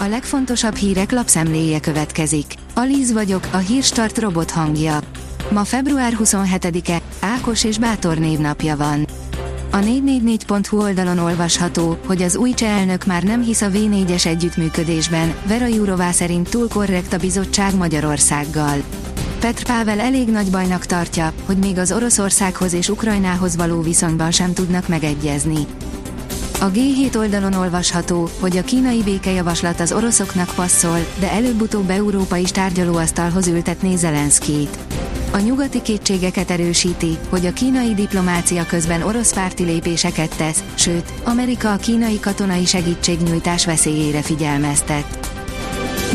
A legfontosabb hírek lapszemléje következik. Alíz vagyok, a hírstart robot hangja. Ma február 27-e, Ákos és Bátor névnapja van. A 444.hu oldalon olvasható, hogy az új cseh elnök már nem hisz a V4-es együttműködésben, Vera Jurová szerint túl korrekt a bizottság Magyarországgal. Petr Pável elég nagy bajnak tartja, hogy még az Oroszországhoz és Ukrajnához való viszonyban sem tudnak megegyezni. A G7 oldalon olvasható, hogy a kínai békejavaslat az oroszoknak passzol, de előbb-utóbb Európa is tárgyalóasztalhoz ültetné Zelenszkét. A nyugati kétségeket erősíti, hogy a kínai diplomácia közben orosz párti lépéseket tesz, sőt, Amerika a kínai katonai segítségnyújtás veszélyére figyelmeztet.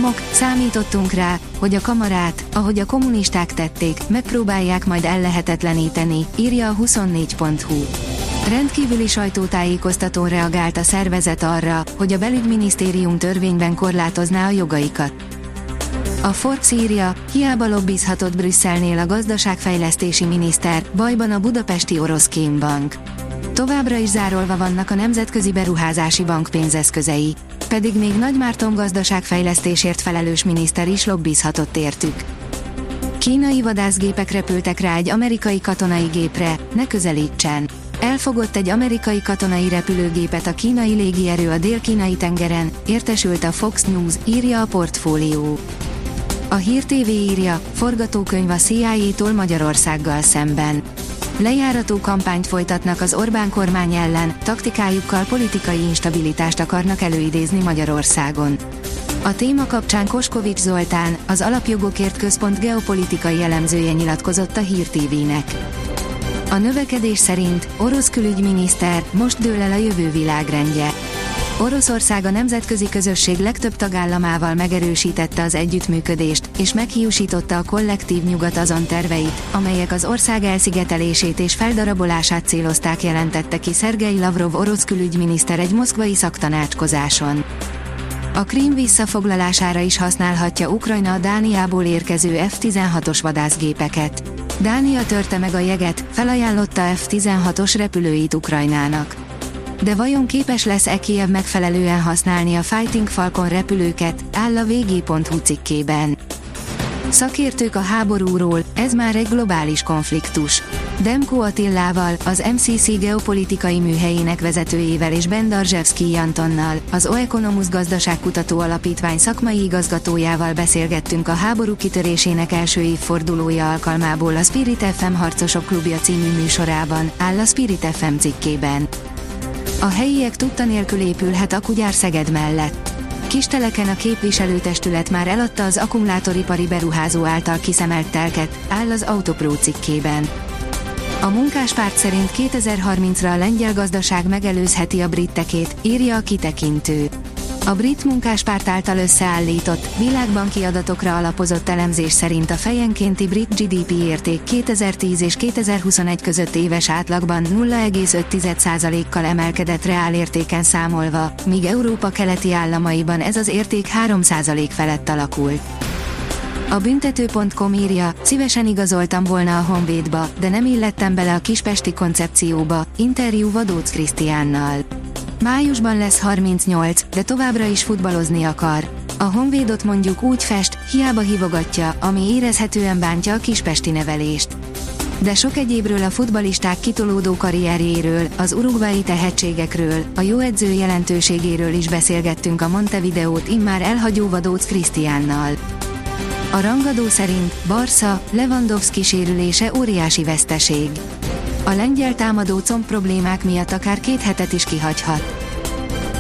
Mok, számítottunk rá, hogy a kamarát, ahogy a kommunisták tették, megpróbálják majd ellehetetleníteni, írja a 24.hu. Rendkívüli sajtótájékoztatón reagált a szervezet arra, hogy a belügyminisztérium törvényben korlátozná a jogaikat. A Forbes írja, hiába lobbizhatott Brüsszelnél a gazdaságfejlesztési miniszter, bajban a budapesti orosz kémbank. Továbbra is zárolva vannak a Nemzetközi Beruházási Bank pénzeszközei, pedig még Nagy Márton gazdaságfejlesztésért felelős miniszter is lobbizhatott értük. Kínai vadászgépek repültek rá egy amerikai katonai gépre, ne közelítsen. Elfogott egy amerikai katonai repülőgépet a kínai légierő a dél-kínai tengeren, értesült a Fox News, írja a portfólió. A Hír TV írja, forgatókönyv a CIA-tól Magyarországgal szemben. Lejárató kampányt folytatnak az Orbán kormány ellen, taktikájukkal politikai instabilitást akarnak előidézni Magyarországon. A téma kapcsán Koskovics Zoltán, az Alapjogokért Központ geopolitikai elemzője nyilatkozott a Hír TV-nek. A növekedés szerint orosz külügyminiszter most dől el a jövő világrendje. Oroszország a nemzetközi közösség legtöbb tagállamával megerősítette az együttműködést, és meghiúsította a kollektív nyugat azon terveit, amelyek az ország elszigetelését és feldarabolását célozták jelentette ki Szergei Lavrov orosz külügyminiszter egy moszkvai szaktanácskozáson. A Krím visszafoglalására is használhatja Ukrajna a Dániából érkező F-16-os vadászgépeket. Dánia törte meg a jeget, felajánlotta F-16-os repülőit Ukrajnának. De vajon képes lesz-e Kiev megfelelően használni a Fighting Falcon repülőket, áll a vg.hu cikkében. Szakértők a háborúról, ez már egy globális konfliktus. Demko Attillával, az MCC geopolitikai műhelyének vezetőjével és Ben Darzsevszki Antonnal, az Oeconomus gazdaságkutató alapítvány szakmai igazgatójával beszélgettünk a háború kitörésének első évfordulója alkalmából a Spirit FM Harcosok Klubja című műsorában, áll a Spirit FM cikkében. A helyiek tudta nélkül épülhet akugyár Szeged mellett. Kisteleken a képviselőtestület már eladta az akkumulátoripari beruházó által kiszemelt telket, áll az Autopro cikkében. A munkáspárt szerint 2030-ra a lengyel gazdaság megelőzheti a brittekét, írja a kitekintő. A brit munkáspárt által összeállított, világbanki adatokra alapozott elemzés szerint a fejenkénti brit GDP érték 2010 és 2021 között éves átlagban 0,5%-kal emelkedett reálértéken számolva, míg Európa keleti államaiban ez az érték 3% felett alakult. A büntető.com írja, szívesen igazoltam volna a Honvédba, de nem illettem bele a kispesti koncepcióba, interjú Vadóc Krisztiánnal. Májusban lesz 38, de továbbra is futballozni akar. A Honvédot mondjuk úgy fest, hiába hívogatja, ami érezhetően bántja a kispesti nevelést. De sok egyébről a futbalisták kitolódó karrierjéről, az urugvái tehetségekről, a jó edző jelentőségéről is beszélgettünk a Montevideót immár elhagyó Vadóc Krisztiánnal. A rangadó szerint Barca, Lewandowski sérülése óriási veszteség. A lengyel támadó comb problémák miatt akár két hetet is kihagyhat.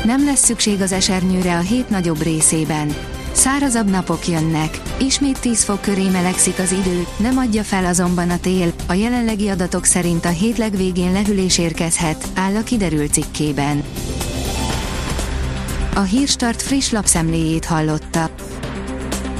Nem lesz szükség az esernyőre a hét nagyobb részében. Szárazabb napok jönnek, ismét 10 fok köré melegszik az idő, nem adja fel azonban a tél, a jelenlegi adatok szerint a hét legvégén lehűlés érkezhet, áll a kiderült cikkében. A Hírstart friss lapszemléjét hallotta.